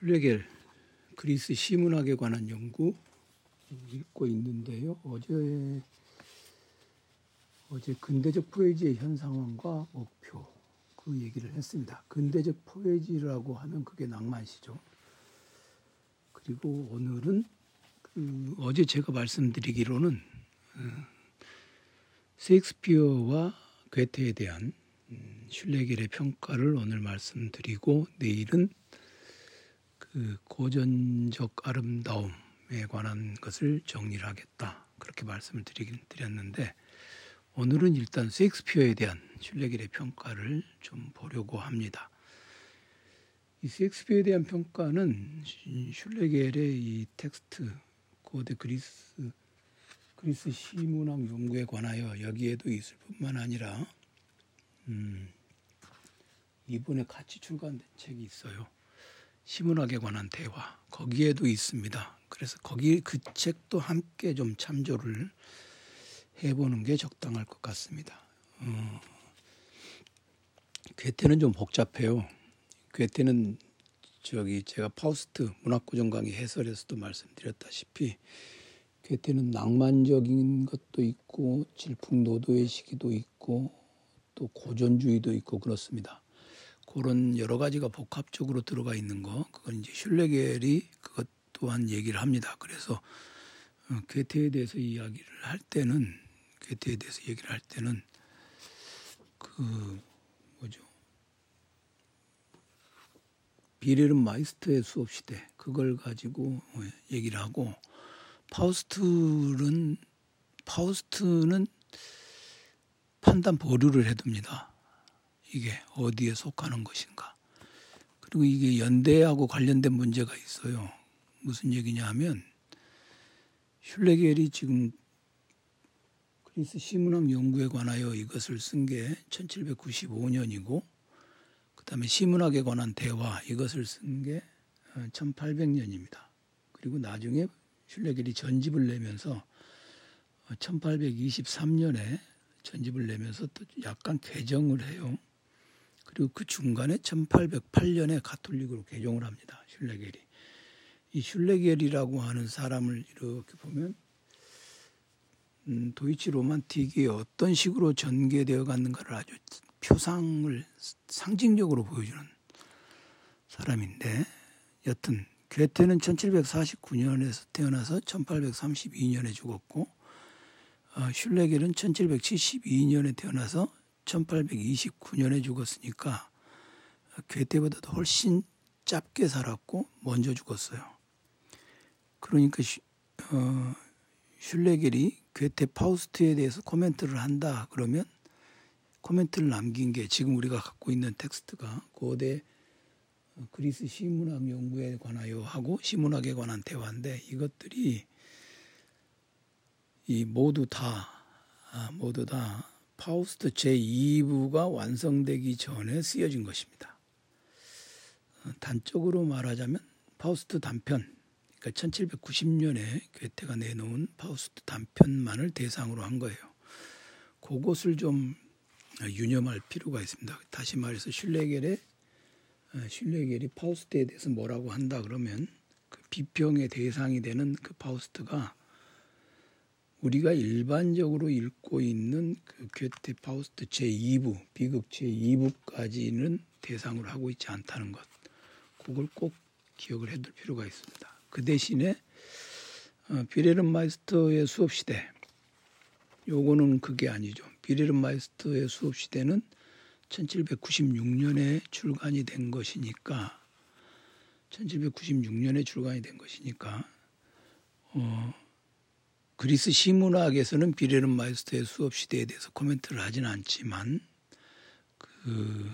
슐레겔 그리스 시문학에 관한 연구 읽고 있는데요. 어제 어제 근대적 포에지의 현 상황과 목표 그 얘기를 했습니다. 근대적 포에지라고 하면 그게 낭만시죠. 그리고 오늘은 그 어제 제가 말씀드리기로는 세익스피어와 괴테에 대한 음, 슐레겔의 평가를 오늘 말씀드리고 내일은 그 고전적 아름다움에 관한 것을 정리를 하겠다 그렇게 말씀을 드리긴 드렸는데 오늘은 일단 셰익스피어에 대한 슐레겔의 평가를 좀 보려고 합니다. 이 셰익스피어에 대한 평가는 슐레겔의 이 텍스트 고대 그리스 그리스 시문학 연구에 관하여 여기에도 있을 뿐만 아니라 음, 이번에 같이 출간된 책이 있어요. 시문학에 관한 대화 거기에도 있습니다. 그래서 거기 그 책도 함께 좀 참조를 해보는 게 적당할 것 같습니다. 어, 괴테는 좀 복잡해요. 괴테는 저기 제가 파우스트 문학고전 강의 해설에서도 말씀드렸다시피 괴테는 낭만적인 것도 있고 질풍노도의 시기도 있고 또 고전주의도 있고 그렇습니다. 그런 여러 가지가 복합적으로 들어가 있는 거 그건 이제 슐레겔이 그것 또한 얘기를 합니다. 그래서 어, 괴테에 대해서 이야기를 할 때는 괴테에 대해서 얘기를 할 때는 그 뭐죠 빌헬름 마이스터의 수업 시대 그걸 가지고 어, 얘기를 하고 파우스트는 파우스트는 판단 보류를 해둡니다. 이게 어디에 속하는 것인가. 그리고 이게 연대하고 관련된 문제가 있어요. 무슨 얘기냐 하면 슐레겔이 지금 그리스 시문학 연구에 관하여 이것을 쓴 게 1795년이고 그다음에 시문학에 관한 대화 이것을 쓴 게 1800년입니다. 그리고 나중에 슐레겔이 전집을 내면서 1823년에 전집을 내면서 또 약간 개정을 해요. 그리고 그 중간에 1808년에 가톨릭으로 개종을 합니다. 슐레겔이. 이 슐레겔이라고 하는 사람을 이렇게 보면 음, 도이치 로만틱이 어떤 식으로 전개되어 갔는가를 아주 표상을 상징적으로 보여주는 사람인데 여튼 괴테는 1749년에서 태어나서 1832년에 죽었고 어, 슐레겔은 1772년에 태어나서 1829년에 죽었으니까 괴테보다도 훨씬 짧게 살았고 먼저 죽었어요. 그러니까 어, 슐레겔이 괴테 파우스트에 대해서 코멘트를 한다 그러면 코멘트를 남긴 게 지금 우리가 갖고 있는 텍스트가 고대 그리스 시문학 연구에 관하여 하고 시문학에 관한 대화인데 이것들이 이 모두 다 아, 모두 다 파우스트 제2부가 완성되기 전에 쓰여진 것입니다. 어, 단적으로 말하자면 파우스트 단편, 그러니까 1790년에 괴테가 내놓은 파우스트 단편만을 대상으로 한 거예요. 그것을 좀 유념할 필요가 있습니다. 다시 말해서 슐레겔의 어, 슐레겔이 파우스트에 대해서 뭐라고 한다 그러면 그 비평의 대상이 되는 그 파우스트가 우리가 일반적으로 읽고 있는 그 괴테 파우스트 제2부, 비극 제2부까지는 대상으로 하고 있지 않다는 것. 그걸 꼭 기억을 해둘 필요가 있습니다. 그 대신에 어, 빌헬름 마이스터의 수업 시대, 요거는 그게 아니죠. 빌헬름 마이스터의 수업 시대는 1796년에 출간이 된 것이니까 1796년에 출간이 된 것이니까 어, 그리스 시문학에서는 빌헬름 마이스터의 수업 시대에 대해서 코멘트를 하지는 않지만 그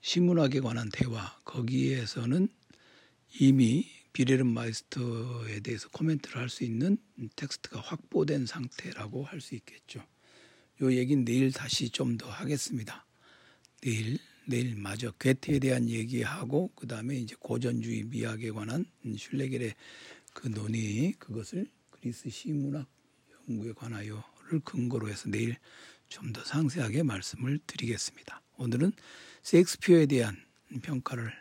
시문학에 관한 대화 거기에서는 이미 빌헬름 마이스터에 대해서 코멘트를 할 수 있는 텍스트가 확보된 상태라고 할 수 있겠죠. 요 얘기는 내일 다시 좀 더 하겠습니다. 내일 내일 마저 괴테에 대한 얘기하고 그 다음에 이제 고전주의 미학에 관한 슐레겔의 그 논의 그것을 그리스 시문학 연구에 관하여를 근거로 해서 내일 좀 더 상세하게 말씀을 드리겠습니다. 오늘은 셰익스피어에 대한 평가를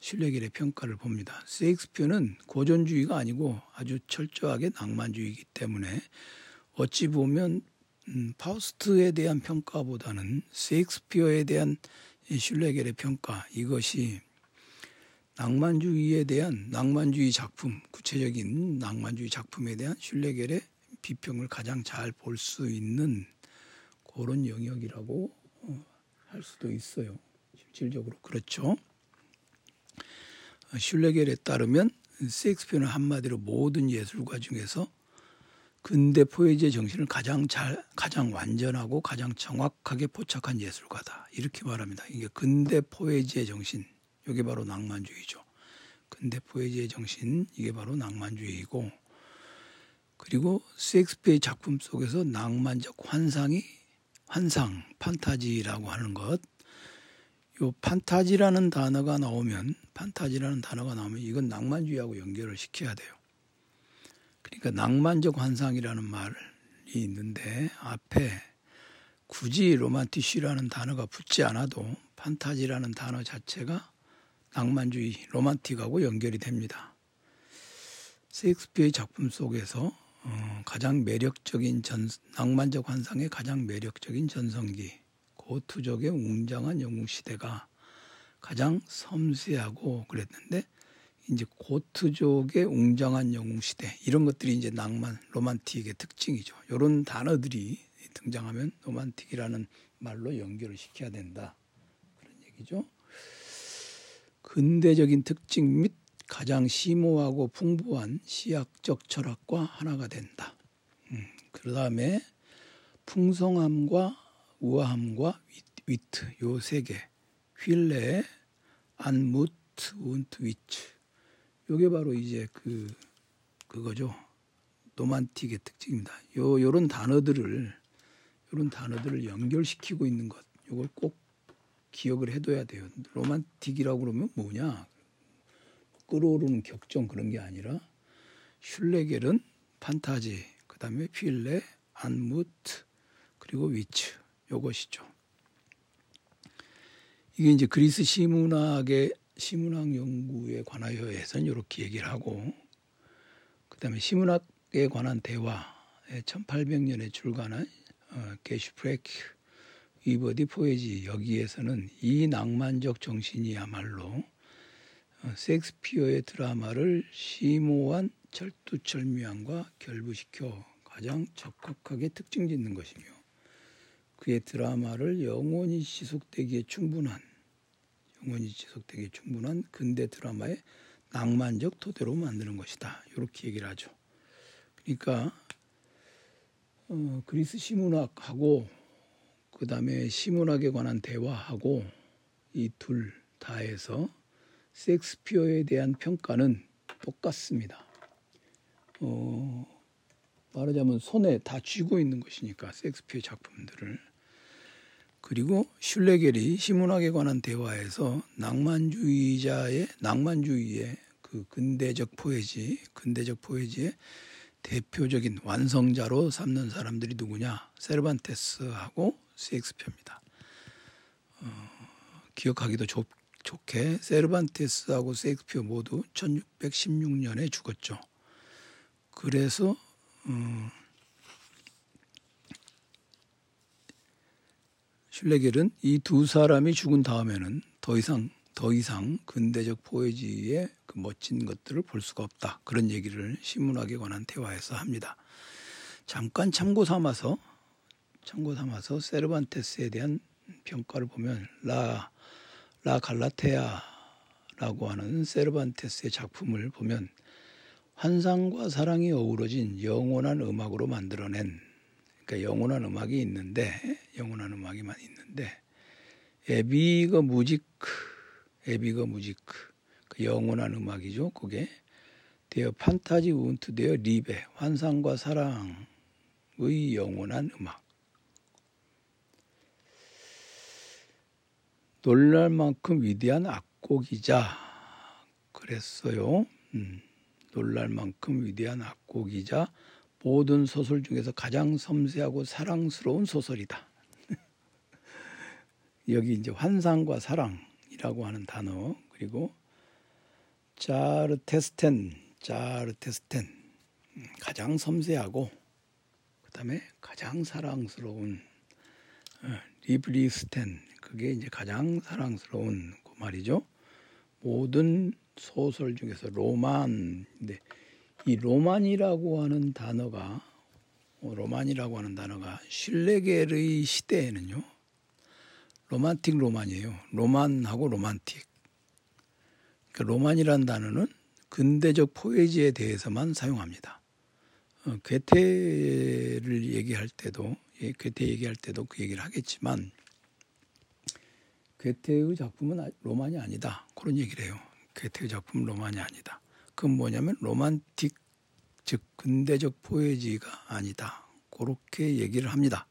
슐레겔의 평가를 봅니다. 세익스피어는 고전주의가 아니고 아주 철저하게 낭만주의이기 때문에 어찌 보면 음, 파우스트에 대한 평가보다는 세익스피어에 대한 슐레겔의 평가 이것이 낭만주의에 대한 낭만주의 작품 구체적인 낭만주의 작품에 대한 슐레겔의 비평을 가장 잘 볼 수 있는 그런 영역이라고 어, 할 수도 있어요. 실질적으로 그렇죠. 슐레겔에 따르면 셰익스피어는 한마디로 모든 예술가 중에서 근대 포에지의 정신을 가장 잘, 가장 완전하고 가장 정확하게 포착한 예술가다. 이렇게 말합니다. 이게 근대 포에지의 정신, 이게 바로 낭만주의죠. 근대 포에지의 정신, 이게 바로 낭만주의이고, 그리고 셰익스피어의 작품 속에서 낭만적 환상이 환상, 판타지라고 하는 것, 요 판타지라는 단어가 나오면 판타지라는 단어가 나오면 이건 낭만주의하고 연결을 시켜야 돼요. 그러니까 낭만적 환상이라는 말이 있는데 앞에 굳이 로만티쉬라는 단어가 붙지 않아도 판타지라는 단어 자체가 낭만주의, 로만틱하고 연결이 됩니다. 세익스피어의 작품 속에서 어, 가장 매력적인 전, 낭만적 환상의 가장 매력적인 전성기 고투족의 웅장한 영웅 시대가 가장 섬세하고 그랬는데 이제 고트족의 웅장한 영웅 시대 이런 것들이 이제 낭만 로만틱의 특징이죠. 이런 단어들이 등장하면 로만틱이라는 말로 연결을 시켜야 된다 그런 얘기죠. 근대적인 특징 및 가장 심오하고 풍부한 시학적 철학과 하나가 된다. 음, 그 다음에 풍성함과 우아함과 위 트 요 세 개. 휠레, 안무트, 운트, 위츠. 요게 바로 이제 그 그거죠. 노만틱의 특징입니다. 요 요런 단어들을 요런 단어들을 연결시키고 있는 것. 요걸 꼭 기억을 해둬야 돼요. 로만틱이라고 그러면 뭐냐? 끌어오르는 격정 그런 게 아니라 슐레겔은 판타지, 그 다음에 필레, 안무트, 그리고 위츠. 요것이죠. 이게 이제 그리스 시문학의 시문학 연구에 관하여 해서는 이렇게 얘기를 하고 그다음에 시문학에 관한 대화 1800년에 출간한 어, 게슈프레크 위버디 포에지 여기에서는 이 낭만적 정신이야말로 어, 섹스피어의 드라마를 심오한 철두철미함과 결부시켜 가장 적확하게 특징 짓는 것이며 그의 드라마를 영원히 지속되기에 충분한 영원히 지속되기에 충분한 근대 드라마의 낭만적 토대로 만드는 것이다. 이렇게 얘기를 하죠. 그러니까 어, 그리스 시문학하고 그 다음에 시문학에 관한 대화하고 이 둘 다해서 섹스피어에 대한 평가는 똑같습니다. 어, 말하자면 손에 다 쥐고 있는 것이니까 섹스피어 작품들을 그리고 슐레겔이 시문학에 관한 대화에서 낭만주의자의 낭만주의의 그 근대적 포에지, 근대적 포에지의 대표적인 완성자로 삼는 사람들이 누구냐? 세르반테스하고 셰익스피어입니다. 어, 기억하기도 좋, 좋게 세르반테스하고 셰익스피어 모두 1616년에 죽었죠. 그래서 어, 슐레겔은 이 두 사람이 죽은 다음에는 더 이상 더 이상 근대적 포에지의 그 멋진 것들을 볼 수가 없다. 그런 얘기를 신문학에 관한 대화에서 합니다. 잠깐 참고 삼아서 참고 삼아서 세르반테스에 대한 평가를 보면 라, 라 갈라테아라고 하는 세르반테스의 작품을 보면 환상과 사랑이 어우러진 영원한 음악으로 만들어낸 그러니까 영원한 음악이 있는데 영원한 음악이만 있는데 에비거 무지크 에비거 무지크 그 영원한 음악이죠. 그게 되어 판타지 운트 되어 리베 환상과 사랑의 영원한 음악 놀랄 만큼 위대한 악곡이자 그랬어요. 음, 놀랄 만큼 위대한 악곡이자 모든 소설 중에서 가장 섬세하고 사랑스러운 소설이다. 여기 이제 환상과 사랑이라고 하는 단어 그리고 자르테스텐, 자르테스텐 음, 가장 섬세하고 그다음에 가장 사랑스러운 어, 리브리스텐 그게 이제 가장 사랑스러운 그 말이죠. 모든 소설 중에서 로만인데 이 로만이라고 하는 단어가 어, 로만이라고 하는 단어가 슐레겔의 시대에는요 Romantik Roman이에요. Roman하고 Romantik. 그러니까 Roman이라는 단어는 근대적 Poesie에 대해서만 사용합니다. 어, 괴테를 얘기할 때도 예, 괴테 얘기할 때도 그 얘기를 하겠지만 괴테의 작품은 아, Roman이 아니다 그런 얘기를 해요. 괴테의 작품은 Roman이 아니다. 그건 뭐냐면 Romantik 즉 근대적 Poesie가 아니다 그렇게 얘기를 합니다.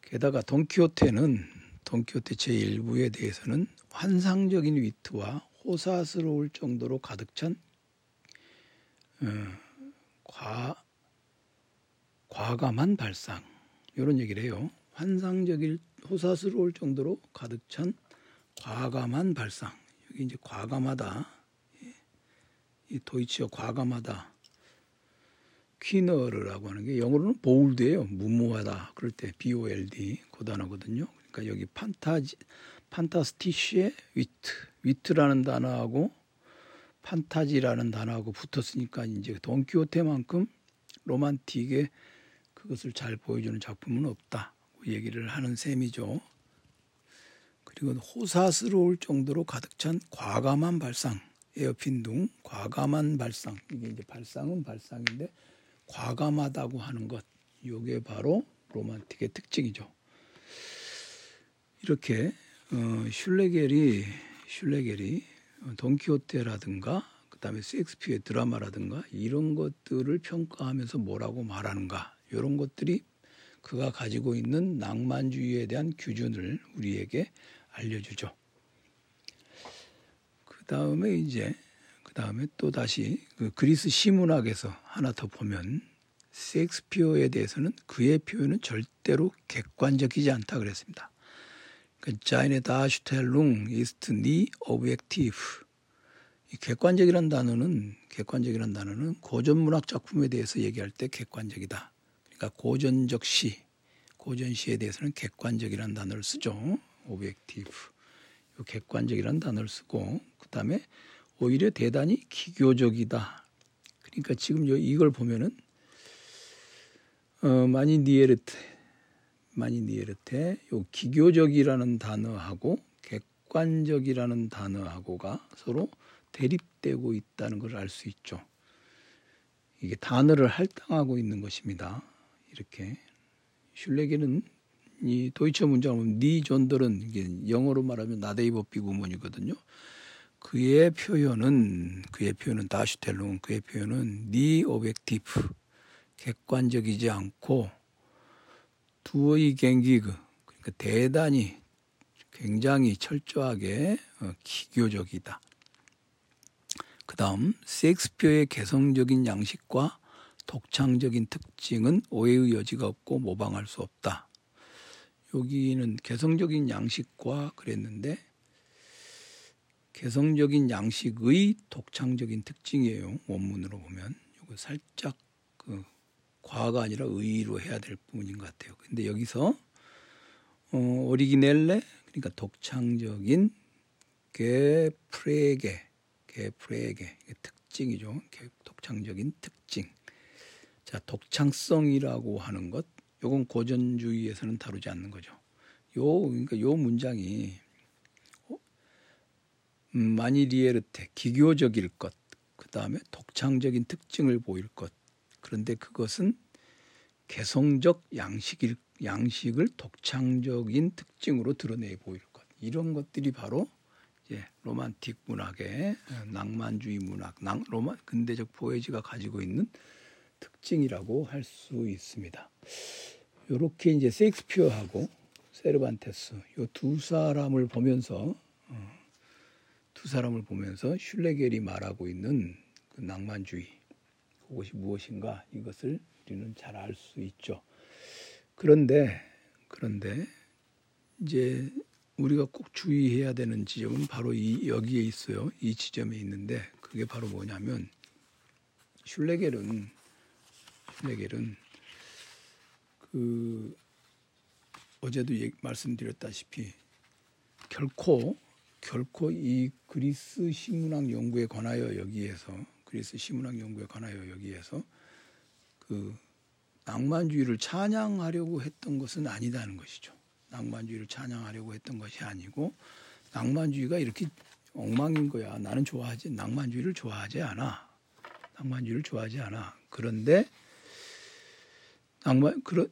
게다가 돈키호테는 돈키호테 제1부에 대해서는 환상적인 위트와 호사스러울 정도로 가득 찬 어, 과, 과감한 발상 이런 얘기를 해요. 환상적일 호사스러울 정도로 가득 찬 과감한 발상. 여기 이제 과감하다. 이 도이치어 과감하다. 퀴너르라고 하는 게 영어로는 보울드예요. 무모하다. 그럴 때 B-O-L-D 그 단어거든요. 그러니까 여기 판타지 판타스티시의 위트. 위트라는 단어하고 판타지라는 단어하고 붙었으니까 이제 돈키호테만큼 로만틱의 그것을 잘 보여주는 작품은 없다. 얘기를 하는 셈이죠. 그리고 호사스러울 정도로 가득 찬 과감한 발상, 에어핀 둥 과감한 발상. 이게 이제 발상은 발상인데 과감하다고 하는 것. 이게 바로 로만틱의 특징이죠. 이렇게 어, 슐레겔이 슐레겔이 돈키호테라든가 그다음에 셰익스피어의 드라마라든가 이런 것들을 평가하면서 뭐라고 말하는가 이런 것들이 그가 가지고 있는 낭만주의에 대한 규준을 우리에게 알려주죠. 그 다음에 이제 그 다음에 또 다시 그 그리스 시문학에서 하나 더 보면 셰익스피어에 대해서는 그의 표현은 절대로 객관적이지 않다 그랬습니다. ist nie objektiv 이 객관적이란 단어는 객관적이란 단어는 고전 문학 작품에 대해서 얘기할 때 객관적이다. 그러니까 고전적 시, 고전 시에 대해서는 객관적이란 단어를 쓰죠. objektiv. 요 객관적이란 단어를 쓰고 그다음에 오히려 대단히 기교적이다. 그러니까 지금 이걸 보면은 어, manieriert manierierte 요 기교적이라는 단어하고 객관적이라는 단어하고가 서로 대립되고 있다는 걸 알 수 있죠. 이게 단어를 할당하고 있는 것입니다. 이렇게 슐레게는 이 도이처 문장을 보면 니 존들은 이게 영어로 말하면 나데이버 비구문이거든요. 그의 표현은 그의 표현은 다슈텔롱 그의 표현은 니 오벡티프 객관적이지 않고 두의 갱기그 그러니까 대단히 굉장히 철저하게 어, 기교적이다. 그 다음 셰익스피어의 개성적인 양식과 독창적인 특징은 오해의 여지가 없고 모방할 수 없다. 여기는 개성적인 양식과 그랬는데 개성적인 양식의 독창적인 특징이에요. 원문으로 보면 이거 살짝 그 과가 아니라 의로 해야 될 부분인 것 같아요. 근데 여기서 어, 오리기넬레 그러니까 독창적인 게프레게 게프레게 특징이죠. 독창적인 특징. 자, 독창성이라고 하는 것, 요건 고전주의에서는 다루지 않는 거죠. 요 그러니까 요 문장이 어? 음, 마니리에르테 기교적일 것, 그 다음에 독창적인 특징을 보일 것, 그런데 그것은 개성적 양식일, 양식을 독창적인 특징으로 드러내 보일 것. 이런 것들이 바로 이제 로만틱 문학의 낭만주의 문학, 낭, 로만 근대적 포에지가 가지고 있는 특징이라고 할 수 있습니다. 이렇게 이제 세익스피어하고 세르반테스 이두 사람을 보면서 어, 두 사람을 보면서 슐레겔이 말하고 있는 그 낭만주의 그것이 무엇인가 이것을 우리는 잘 알 수 있죠. 그런데 그런데 이제 우리가 꼭 주의해야 되는 지점은 바로 이 여기에 있어요. 이 지점에 있는데 그게 바로 뭐냐면 슐레겔은 슐레겔은 그 어제도 얘기, 말씀드렸다시피 결코 결코 이 그리스 시문학 연구에 관하여 여기에서 그리스 시문학 연구에 관하여 여기에서 그 낭만주의를 찬양하려고 했던 것은 아니다는 것이죠. 낭만주의를 찬양하려고 했던 것이 아니고 낭만주의가 이렇게 엉망인 거야. 나는 좋아하지 낭만주의를 좋아하지 않아. 낭만주의를 좋아하지 않아. 그런데 낭만 그런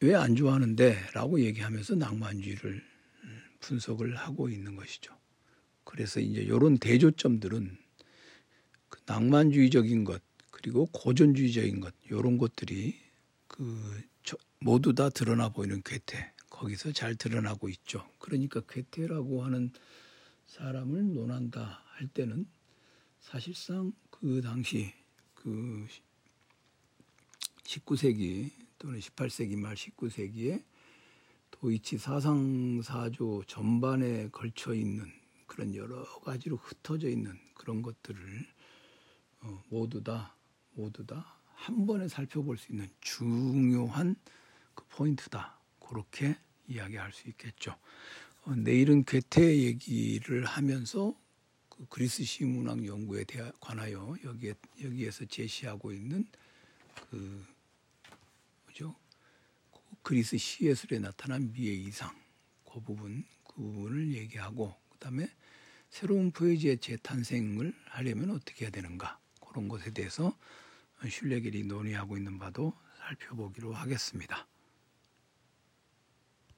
왜 안 좋아하는데라고 얘기하면서 낭만주의를 분석을 하고 있는 것이죠. 그래서 이제 이런 대조점들은 그 낭만주의적인 것 그리고 고전주의적인 것 이런 것들이 그 모두 다 드러나 보이는 괴테 거기서 잘 드러나고 있죠. 그러니까 괴테라고 하는 사람을 논한다 할 때는 사실상 그 당시 그 19세기 또는 18세기 말 19세기에 도이치 사상사조 전반에 걸쳐 있는 그런 여러 가지로 흩어져 있는 그런 것들을 어, 모두 다 모두 다 한 번에 살펴볼 수 있는 중요한 그 포인트다. 그렇게 이야기할 수 있겠죠. 어, 내일은 괴테 얘기를 하면서 그 그리스 시문학 연구에 대하, 관하여 여기에 여기에서 제시하고 있는 그 뭐죠? 그 그리스 시예술에 나타난 미의 이상 그 부분 그 부분을 얘기하고 그다음에 새로운 포에지의 재탄생을 하려면 어떻게 해야 되는가 그런 것에 대해서 슐레겔이 논의하고 있는 바도 살펴보기로 하겠습니다.